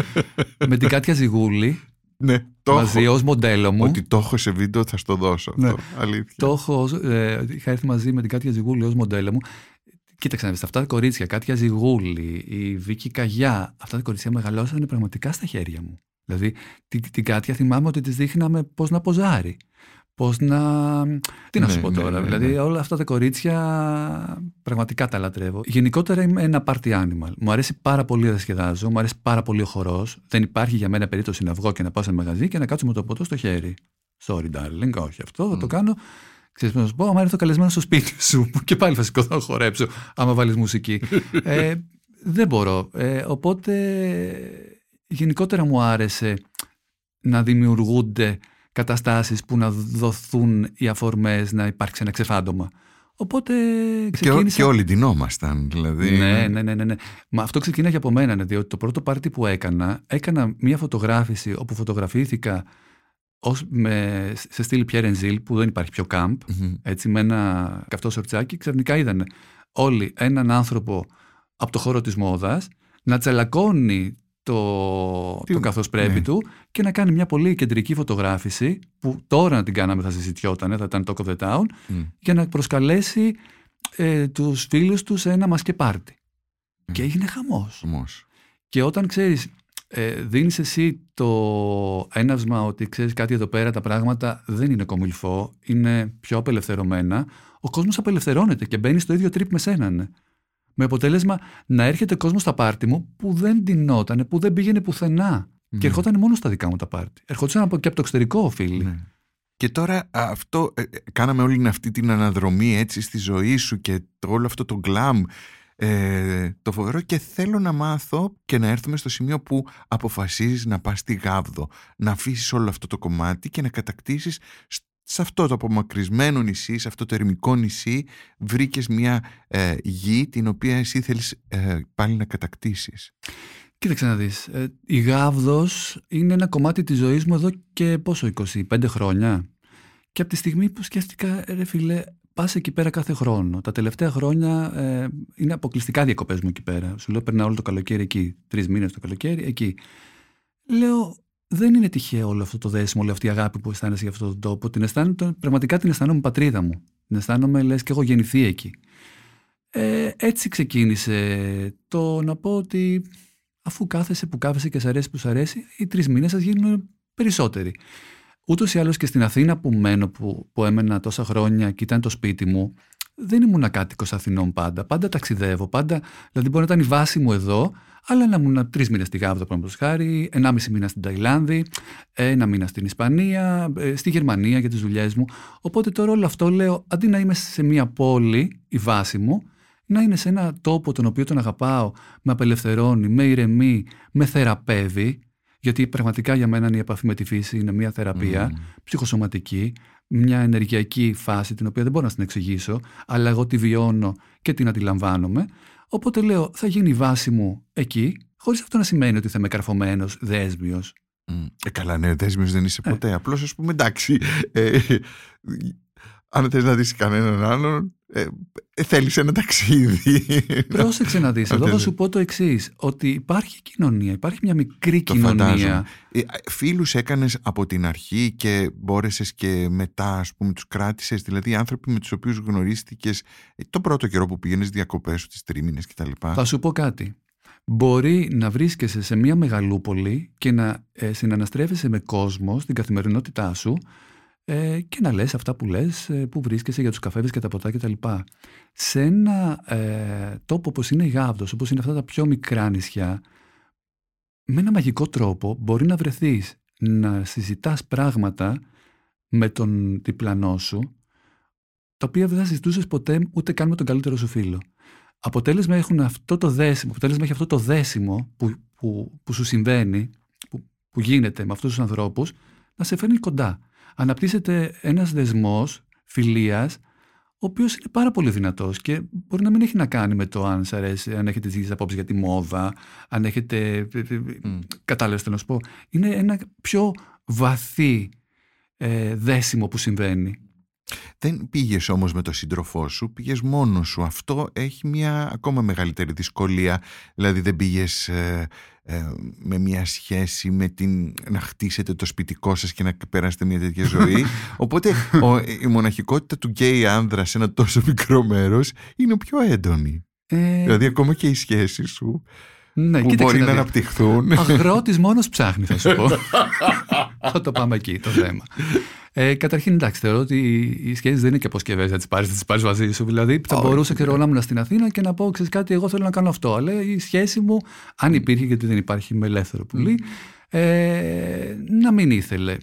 με την Κάτια Ζιγούλη, ναι, το μαζί έχω. ως μοντέλο μου. Ότι το έχω σε βίντεο θα στο δώσω αυτό. Ναι. Αλήθεια. Το έχω, ως- ε, είχα έρθει μαζί με την Κάτια Ζιγούλη ως μοντέλο μου. Κοίταξε να δεις, αυτά τα κορίτσια, Κάτια Ζιγούλη, η Βίκη Καγιά, αυτά τα κορίτσια μεγαλώσανε πραγματικά στα χέρια μου. Δηλαδή, την, την Κάτια θυμάμαι ότι της δείχναμε πώς να ποζάρει. Πώς να... Τι να Ναι, σου πω ναι, τώρα, ναι, δηλαδή ναι. όλα αυτά τα κορίτσια πραγματικά τα λατρεύω. Γενικότερα είμαι ένα party animal. Μου αρέσει πάρα πολύ να διασκεδάζω, μου αρέσει πάρα πολύ ο χορός. Δεν υπάρχει για μένα περίπτωση να βγω και να πάω σε ένα μαγαζί και να κάτσω με το ποτό στο χέρι. Sorry darling, όχι αυτό, θα το Μμ. κάνω Ξέρεις πώς να σου πω, άμα έρθω καλεσμένος στο σπίτι σου και πάλι θα σηκωθώ να χορέψω άμα βάλεις μουσική. ε, δεν μπορώ. Ε, οπότε γενικότερα μου άρεσε να δημιουργούνται καταστάσεις που να δοθούν οι αφορμές να υπάρξει ένα ξεφάντωμα. Οπότε Και, ό- ξεκίνησα... και όλοι ντυνόμασταν. Δηλαδή. Ναι, ναι, ναι, ναι, ναι. Μα αυτό ξεκίνησε από μένα, ναι, διότι το πρώτο πάρτι που έκανα, έκανα μία φωτογράφηση όπου φωτογραφήθηκα ως με, σε στυλ Pierre Zil, που δεν υπάρχει πιο κάμπ, Μμμ. έτσι με ένα καυτό σορτσάκι, ξαφνικά είδανε όλοι έναν άνθρωπο από το χώρο της μόδας να τσαλακώνει το, Τι- το καθώς πρέπει ναι. του και να κάνει μια πολύ κεντρική φωτογράφηση που τώρα να την κάναμε θα συζητιόταν, θα ήταν Talk of the Town Μμ. για να προσκαλέσει ε, τους φίλους τους σε ένα μασκε πάρτι. Και έγινε χαμός. Όμως. Και όταν ξέρεις, ε, δίνεις εσύ το έναυσμα ότι ξέρεις κάτι εδώ πέρα τα πράγματα δεν είναι κομιλφό, είναι πιο απελευθερωμένα, ο κόσμος απελευθερώνεται και μπαίνει στο ίδιο τρίπ με σένα. Ναι. Με αποτέλεσμα να έρχεται κόσμος στα πάρτι μου που δεν τεινότανε, που δεν πήγαινε πουθενά. Και Ναι. ερχόταν μόνο στα δικά μου τα πάρτι. Ερχόντουσαν από, και από το εξωτερικό φίλοι. Ναι. Και τώρα αυτό, ε, ε, κάναμε όλη αυτή την αναδρομή έτσι στη ζωή σου και το, όλο αυτό το γκλαμ, ε, το φοβερό και θέλω να μάθω και να έρθουμε στο σημείο που αποφασίζεις να πας στη Γάβδο, να αφήσεις όλο αυτό το κομμάτι και να κατακτήσεις σ- σε αυτό το απομακρυσμένο νησί, σε αυτό το ερημικό νησί, βρήκες μια ε, γη την οποία εσύ θέλεις ε, πάλι να κατακτήσεις. Κοίταξε να δεις. Ε, η Γάβδος είναι ένα κομμάτι της ζωής μου εδώ και πόσο, 25 χρόνια. Και από τη στιγμή που σκέφτηκα, ρε φίλε, πας εκεί πέρα κάθε χρόνο. Τα τελευταία χρόνια ε, είναι αποκλειστικά διακοπές μου εκεί πέρα. Σου λέω, περνάω όλο το καλοκαίρι εκεί. Τρεις μήνες το καλοκαίρι εκεί. Λέω, δεν είναι τυχαίο όλο αυτό το δέσιμο, όλη αυτή η αγάπη που αισθάνεσαι για αυτόν τον τόπο. Την αισθάνομαι, πραγματικά την αισθάνομαι πατρίδα μου. Την αισθάνομαι, λες, και έχω γεννηθεί εκεί. Ε, έτσι ξεκίνησε το να πω ότι αφού κάθεσαι που κάθεσαι και σ' αρέσει που σ' αρέσει, οι τρεις μήνες σας γίνουν περισσότεροι. Ούτως ή άλλως και στην Αθήνα που μένω, που, που έμενα τόσα χρόνια και ήταν το σπίτι μου, δεν ήμουν κάτοικο Αθηνών πάντα. Πάντα ταξιδεύω. Πάντα, δηλαδή μπορεί να ήταν η βάση μου εδώ, αλλά να ήμουν τρεις μήνες στη Γάβδο, παραδείγματος χάρη, ενάμιση μήνα στην Ταϊλάνδη, ένα μήνα στην Ισπανία, ε, στη Γερμανία για τις δουλειές μου. Οπότε τώρα όλο αυτό λέω, αντί να είμαι σε μια πόλη, η βάση μου, να είναι σε ένα τόπο τον οποίο τον αγαπάω, με απελευθερώνει, με ηρεμεί, με θεραπεύει, γιατί πραγματικά για μένα η επαφή με τη φύση είναι μια θεραπεία ψυχοσωματική, μια ενεργειακή φάση την οποία δεν μπορώ να την εξηγήσω, αλλά εγώ τη βιώνω και την αντιλαμβάνομαι. Οπότε λέω, θα γίνει η βάση μου εκεί, χωρίς αυτό να σημαίνει ότι θα είμαι καρφωμένος, δέσμιος. Μμ. Ε, καλά, ναι, δέσμιος δεν είσαι ποτέ. Απλώς, ας πούμε, εντάξει, ε, αν θες να δεις κανέναν άλλον, ε, ε, θέλεις ένα ταξίδι. Πρόσεξε να δεις, εδώ Αυτό θα είναι. σου πω το εξής ότι υπάρχει κοινωνία, υπάρχει μια μικρή Το κοινωνία. φαντάζομαι. Ε, φίλους έκανες από την αρχή και μπόρεσες και μετά, ας πούμε, τους κράτησες, δηλαδή οι άνθρωποι με τους οποίους γνωρίστηκες ε, το πρώτο καιρό που πήγαινες διακοπές σου, τις τρίμηνες κτλ. Θα σου πω κάτι. Μπορεί να βρίσκεσαι σε μια μεγαλούπολη και να ε, συναναστρέφεσαι με κόσμο στην καθημερινότητά σου ε, και να λες αυτά που λες, ε, που βρίσκεσαι για τους καφέδες και τα ποτά κτλ. Σε ένα ε, τόπο όπως είναι η Γάβδος, όπως είναι αυτά τα πιο μικρά νησιά, με ένα μαγικό τρόπο μπορεί να βρεθείς να συζητάς πράγματα με τον διπλανό σου, τα οποία δεν θα συζητούσες ποτέ ούτε καν με τον καλύτερο σου φίλο. Αποτέλεσμα, έχουν αυτό το δέσιμο, αποτέλεσμα έχει αυτό το δέσιμο που, που, που σου συμβαίνει, που, που γίνεται με αυτούς τους ανθρώπους, να σε φέρνει κοντά. Αναπτύσσεται ένας δεσμός φιλίας, ο οποίος είναι πάρα πολύ δυνατός και μπορεί να μην έχει να κάνει με το αν σ' αρέσει, αν έχετε τις ίδιες απόψεις για τη μόδα, αν έχετε... Μμ. Κατάλαβες τι να σου πω. Είναι ένα πιο βαθύ ε, δέσιμο που συμβαίνει. Δεν πήγες όμως με τον σύντροφό σου, πήγες μόνος σου. Αυτό έχει μια ακόμα μεγαλύτερη δυσκολία. Δηλαδή δεν πήγες ε, ε, με μια σχέση με την να χτίσετε το σπιτικό σας και να περάσετε μια τέτοια ζωή. Οπότε ο, η μοναχικότητα του γκέι άνδρα σε ένα τόσο μικρό μέρος είναι πιο έντονη. Ε, Δηλαδή ακόμα και οι σχέσεις σου ναι, που κοίταξε μπορεί να δεις. αναπτυχθούν. Αγρότης μόνος ψάχνει θα σου πω. θα το πάμε εκεί το θέμα. Ε, καταρχήν, εντάξει, θεωρώ ότι οι σχέσεις δεν είναι και αποσκευέ να τις πάρεις, θα τις πάρεις μαζί σου. Δηλαδή, θα Όχι, μπορούσα ξέρω, ναι. να ήμουν στην Αθήνα και να πω: Ξέρεις κάτι, εγώ θέλω να κάνω αυτό. Αλλά η σχέση μου, αν υπήρχε, γιατί δεν υπάρχει με ελεύθερο πουλί, ε, να μην ήθελε.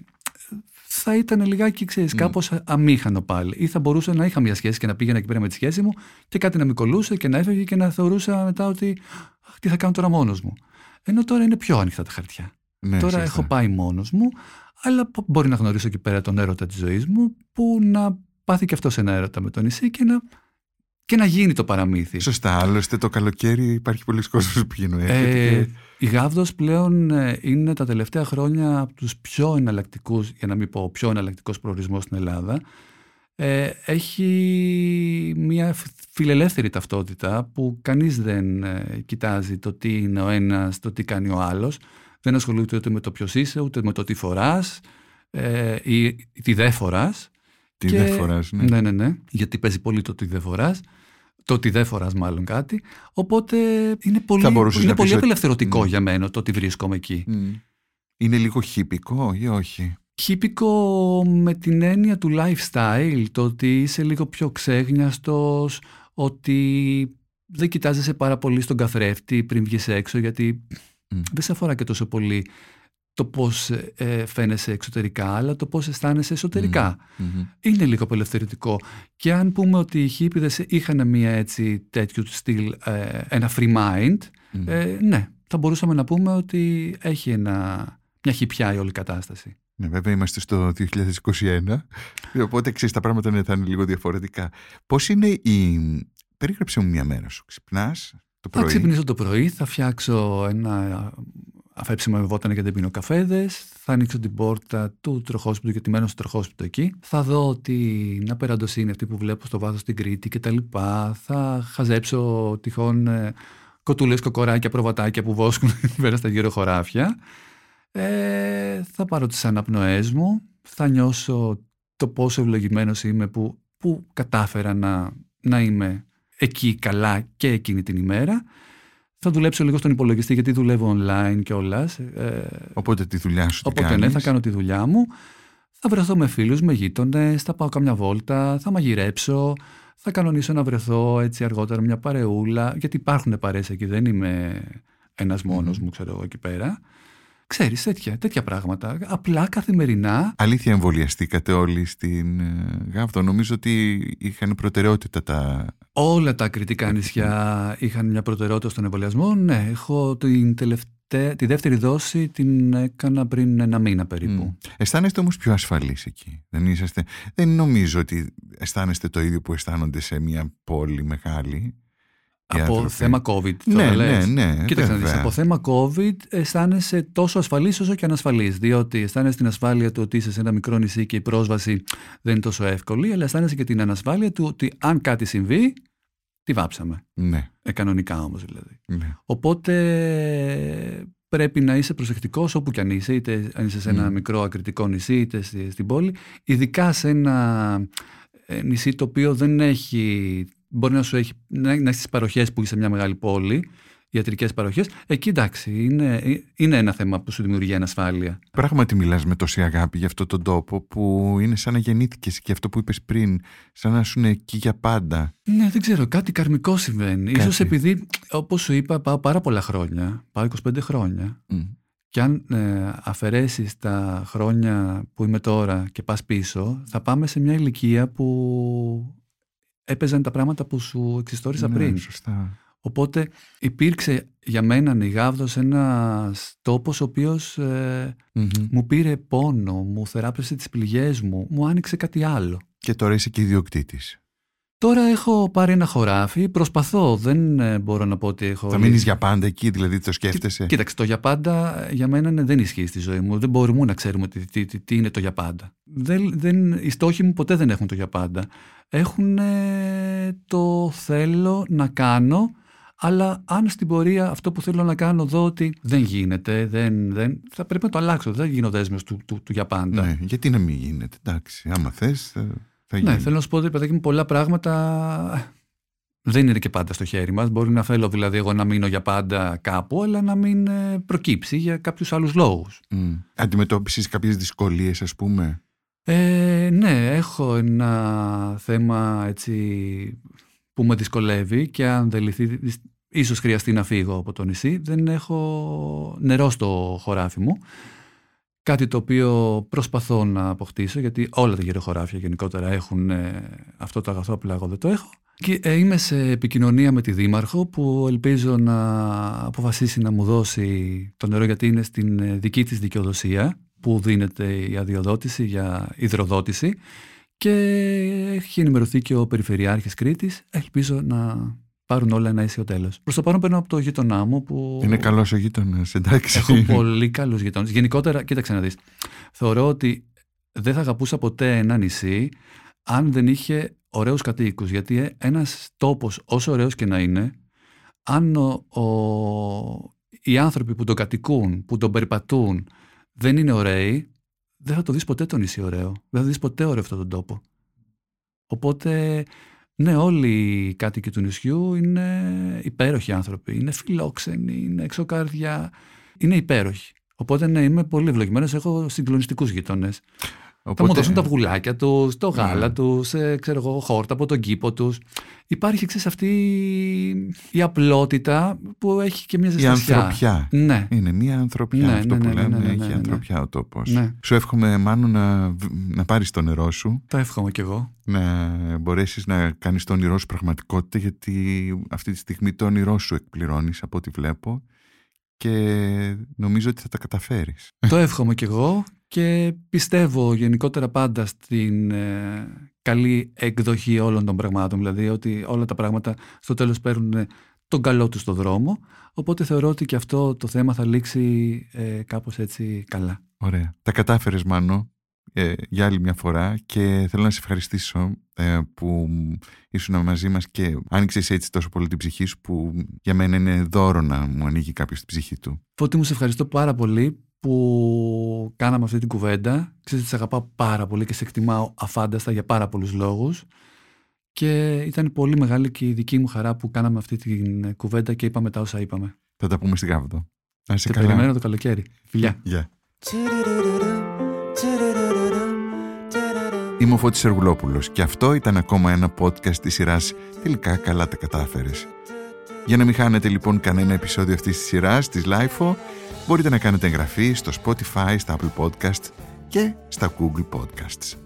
Θα ήταν λιγάκι, ξέρεις, κάπως αμήχανο πάλι. Ή θα μπορούσα να είχα μια σχέση και να πήγαινα εκεί πέρα με τη σχέση μου και κάτι να με κολούσε και να έφευγε και να θεωρούσα μετά ότι «Αχ, τι θα κάνω τώρα μόνος μου. Ενώ τώρα είναι πιο ανοιχτά τα χαρτιά. Ναι, Τώρα σωστά. έχω πάει μόνος μου, αλλά πο- μπορεί να γνωρίσω εκεί πέρα τον έρωτα της ζωής μου, που να πάθει και αυτός ένα έρωτα με το νησί και να, και να γίνει το παραμύθι. Σωστά, άλλωστε το καλοκαίρι υπάρχει πολλοί κόσμος που πηγαίνουν. έρχεται Ε, και- η Γάβδος πλέον ε, είναι τα τελευταία χρόνια από τους πιο εναλλακτικούς, για να μην πω πιο εναλλακτικός προορισμός στην Ελλάδα. Ε, έχει μια φ- φιλελεύθερη ταυτότητα που κανείς δεν ε, κοιτάζει το τι είναι ο ένας, το τι κάνει ο άλλος. Δεν ασχολείται ούτε με το ποιος είσαι, ούτε με το τι φοράς ε, ή τι δεν φοράς. Τι Και- δεν φοράς, ναι. Ναι, ναι, ναι. Γιατί παίζει πολύ το τι δεν φοράς. Το ότι δεν φοράς μάλλον κάτι. Οπότε είναι πολύ, Θα μπορούσες είναι να πολύ πεις ότι- απελευθερωτικό Ναι. για μένα το ότι βρίσκομαι εκεί. Μμ. Είναι λίγο χυπικό ή όχι; Χύπικο με την έννοια του lifestyle, το ότι είσαι λίγο πιο ξέγνιαστος, ότι δεν κοιτάζεσαι πάρα πολύ στον καθρέφτη πριν βγεις έξω, γιατί Μμ. δεν σε αφορά και τόσο πολύ το πώς ε, φαίνεσαι εξωτερικά, αλλά το πώς αισθάνεσαι εσωτερικά. Μμμ. Είναι λίγο απελευθερωτικό. Και αν πούμε ότι οι χίπηδες είχαν μια έτσι τέτοιου στυλ, ε, ένα free mind, Μμ. ε, ναι, θα μπορούσαμε να πούμε ότι έχει ένα, μια χυπιά η όλη κατάσταση. Ναι, βέβαια είμαστε στο 2021, οπότε ξέρεις τα πράγματα ναι, θα είναι λίγο διαφορετικά. Πώς είναι η... Περίγραψε μου μια μέρα σου. Ξυπνάς το Θα πρωί; ξυπνήσω το πρωί, θα φτιάξω ένα αφέψιμο με βότανα και δεν πίνω καφέδες, θα ανοίξω την πόρτα του τροχόσπιτου γιατί μένω στο τροχόσπιτο εκεί. Θα δω την απεραντοσύνη αυτή που βλέπω στο βάθος στην Κρήτη και τα λοιπά. Θα χαζέψω τυχόν ε, κοτούλες, κοκοράκια, προβατάκια που βόσκουν πέρα στα γύρω χωράφια. Ε, θα πάρω τις αναπνοές μου, θα νιώσω το πόσο ευλογημένος είμαι που, που κατάφερα να, να είμαι εκεί καλά και εκείνη την ημέρα. Θα δουλέψω λίγο στον υπολογιστή γιατί δουλεύω online και όλα. Ε, Οπότε τη δουλειά σου τι οπότε ναι, κάνεις; θα κάνω τη δουλειά μου. Θα βρεθώ με φίλους, με γείτονες, θα πάω καμιά βόλτα, θα μαγειρέψω, θα κανονίσω να βρεθώ έτσι αργότερα μια παρεούλα, γιατί υπάρχουν παρέες εκεί, δεν είμαι ένας μόνος μου, ξέρω εγώ εκεί πέρα. Ξέρεις, τέτοια, τέτοια πράγματα. Απλά καθημερινά Αλήθεια εμβολιαστήκατε όλοι στην ε, Γάβδο. Νομίζω ότι είχαν προτεραιότητα τα... Όλα τα κριτικά νησιά είχαν μια προτεραιότητα στον εμβολιασμό. Ναι, έχω την τελευταία, τη δεύτερη δόση την έκανα πριν ένα μήνα περίπου. Μμ. Αισθάνεστε όμως πιο ασφαλείς εκεί; Δεν, είσαστε... δεν νομίζω ότι αισθάνεστε το ίδιο που αισθάνονται σε μια πόλη μεγάλη. Οι Από άνθρωποι. θέμα COVID Ναι, τώρα ναι, λες. ναι. Κοίταξε να δεις, βέβαια. από θέμα COVID αισθάνεσαι τόσο ασφαλής όσο και ανασφαλής, διότι αισθάνεσαι την ασφάλεια του ότι είσαι σε ένα μικρό νησί και η πρόσβαση δεν είναι τόσο εύκολη, αλλά αισθάνεσαι και την ανασφάλεια του ότι αν κάτι συμβεί, τη βάψαμε. Ναι, Ε, κανονικά όμως δηλαδή. ναι. Οπότε πρέπει να είσαι προσεκτικός όπου κι αν είσαι, είτε αν είσαι σε ένα Μμ. μικρό ακριτικό νησί, είτε στη- στην πόλη, ειδικά σε ένα ε, νησί το οποίο δεν έχει, μπορεί να σου έχει, να, να έχεις τις παροχές που είσαι σε μια μεγάλη πόλη, ιατρικές παροχές, εκεί εντάξει, είναι, ε, είναι ένα θέμα που σου δημιουργεί ανασφάλεια. Πράγματι μιλάς με τόση αγάπη για αυτόν τον τόπο που είναι σαν να γεννήθηκες και αυτό που είπες πριν, σαν να σου είναι εκεί για πάντα. Ναι, δεν ξέρω, κάτι καρμικό συμβαίνει. Κάτι. Ίσως επειδή, όπως σου είπα, πάω πάρα πολλά χρόνια, πάω 25 χρόνια, Μμ. Και αν ε, αφαιρέσεις τα χρόνια που είμαι τώρα και πας πίσω, θα πάμε σε μια ηλικία που έπαιζαν τα πράγματα που σου εξιστόρισα Ναι, πριν. Σωστά. Οπότε υπήρξε για μένα νιγάβδος ένας τόπος ο οποίος ε, Μμμ. μου πήρε πόνο, μου θεράπευσε τις πληγές μου, μου άνοιξε κάτι άλλο. Και τώρα είσαι και ιδιοκτήτης. Τώρα έχω πάρει ένα χωράφι, προσπαθώ, δεν ε, μπορώ να πω ότι έχω... Θα μείνεις για πάντα εκεί, δηλαδή το σκέφτεσαι; Κοίταξε, το για πάντα ε, για μένα ναι, δεν ισχύει στη ζωή μου. Δεν μπορούμε να ξέρουμε τι, τι, τι, τι είναι το για πάντα. Δεν, δεν, οι στόχοι μου ποτέ δεν έχουν το για πάντα. Έχουν ε, το θέλω να κάνω, αλλά αν στην πορεία αυτό που θέλω να κάνω δω ότι δεν γίνεται, δεν, δεν, θα πρέπει να το αλλάξω. Δεν γίνω δέσμιος του, του, του για πάντα. Ναι, γιατί να μην γίνεται, εντάξει, άμα θες θα, θα Ναι, γίνει. θέλω να σου πω ότι παιδάκι μου πολλά πράγματα δεν είναι και πάντα στο χέρι μας. Μπορεί να θέλω δηλαδή εγώ να μείνω για πάντα κάπου, αλλά να μην ε, προκύψει για κάποιους άλλους λόγους. Μμ. Αντιμετώπισες κάποιες δυσκολίες ας πούμε; Ε, ναι, έχω ένα θέμα έτσι που με δυσκολεύει και αν δεν λυθεί, δυσ- ίσως χρειαστεί να φύγω από το νησί. Δεν έχω νερό στο χωράφι μου. Κάτι το οποίο προσπαθώ να αποκτήσω, γιατί όλα τα γύρω χωράφια γενικότερα έχουν ε, αυτό το αγαθό, απλά εγώ δεν το έχω. Και ε, είμαι σε επικοινωνία με τη Δήμαρχο που ελπίζω να αποφασίσει να μου δώσει το νερό γιατί είναι στην ε, δική της δικαιοδοσία που δίνεται η αδειοδότηση για υδροδότηση και έχει ενημερωθεί και ο Περιφερειάρχης Κρήτης. Ελπίζω να πάρουν όλα ένα ίσιο τέλος. Προς το παρόν παίρνω από το γείτονά μου που... Είναι καλός ο γείτονας, εντάξει. Έχω πολύ καλούς γειτόνες. Γενικότερα, κοίταξε να δεις. Θεωρώ ότι δεν θα αγαπούσα ποτέ ένα νησί αν δεν είχε ωραίους κατοίκους. Γιατί ε, ένας τόπος όσο ωραίος και να είναι, αν ο, ο- οι άνθρωποι που τον κατοικούν, που τον περιπατούν, δεν είναι ωραίοι, δεν θα το δεις ποτέ το νησί ωραίο. Δεν θα δεις ποτέ ωραίο αυτόν τον τόπο. Οπότε Ναι, όλοι οι κάτοικοι του νησιού είναι υπέροχοι άνθρωποι. Είναι φιλόξενοι, είναι εξωκάρδια. Είναι υπέροχοι. Οπότε ναι, είμαι πολύ ευλογημένος. Έχω συγκλονιστικούς γείτονε. Οπότε... Θα μου δώσουν τα βουλάκια τους, το γάλα mm. του, ξέρω εγώ, χόρτα από τον κήπο τους. Υπάρχει ξέρεις, αυτή η απλότητα που έχει και μια ζεστασιά. Η ανθρωπιά. Ναι. Είναι μια ανθρωπιά ναι, αυτό ναι, που ναι, λέμε. έχει ανθρωπιά ο τόπος. Σου εύχομαι μάλλον να, να πάρεις το νερό σου. Το εύχομαι κι εγώ. Να μπορέσεις να κάνεις το όνειρό σου πραγματικότητα, γιατί αυτή τη στιγμή το όνειρό σου εκπληρώνεις από ό,τι βλέπω και νομίζω ότι θα τα καταφέρεις. Το εύχομαι κι εγώ και πιστεύω γενικότερα πάντα στην ε, καλή εκδοχή όλων των πραγμάτων, δηλαδή ότι όλα τα πράγματα στο τέλος παίρνουν τον καλό τους στο δρόμο, οπότε θεωρώ ότι και αυτό το θέμα θα λήξει ε, κάπως έτσι καλά. Ωραία. Τα κατάφερες Μάνο ε, για άλλη μια φορά και θέλω να σε ευχαριστήσω ε, που ήσουν μαζί μας και άνοιξες έτσι τόσο πολύ την ψυχή σου που για μένα είναι δώρο να μου ανοίγει κάποιος την ψυχή του. Φώτη μου σε ευχαριστώ πάρα πολύ που κάναμε αυτή την κουβέντα. Ξέρεις ότι σε αγαπάω πάρα πολύ και σε εκτιμάω αφάνταστα για πάρα πολλούς λόγους. Και ήταν πολύ μεγάλη και η δική μου χαρά που κάναμε αυτή την κουβέντα και είπαμε τα όσα είπαμε. Θα τα πούμε στην Κάβδο. Να είσαι καλά. περιμένω το καλοκαίρι. Φιλιά. Yeah. Είμαι ο Φώτης Εργουλόπουλος και αυτό ήταν ακόμα ένα podcast της σειράς «Τελικά καλά τα κατάφερες». Για να μην χάνετε λοιπόν κανένα επεισόδιο αυτής της σειράς της LIFO, μπορείτε να κάνετε εγγραφή στο Spotify, στα Apple Podcasts και στα Google Podcasts.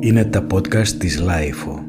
Είναι τα podcast της LIFO.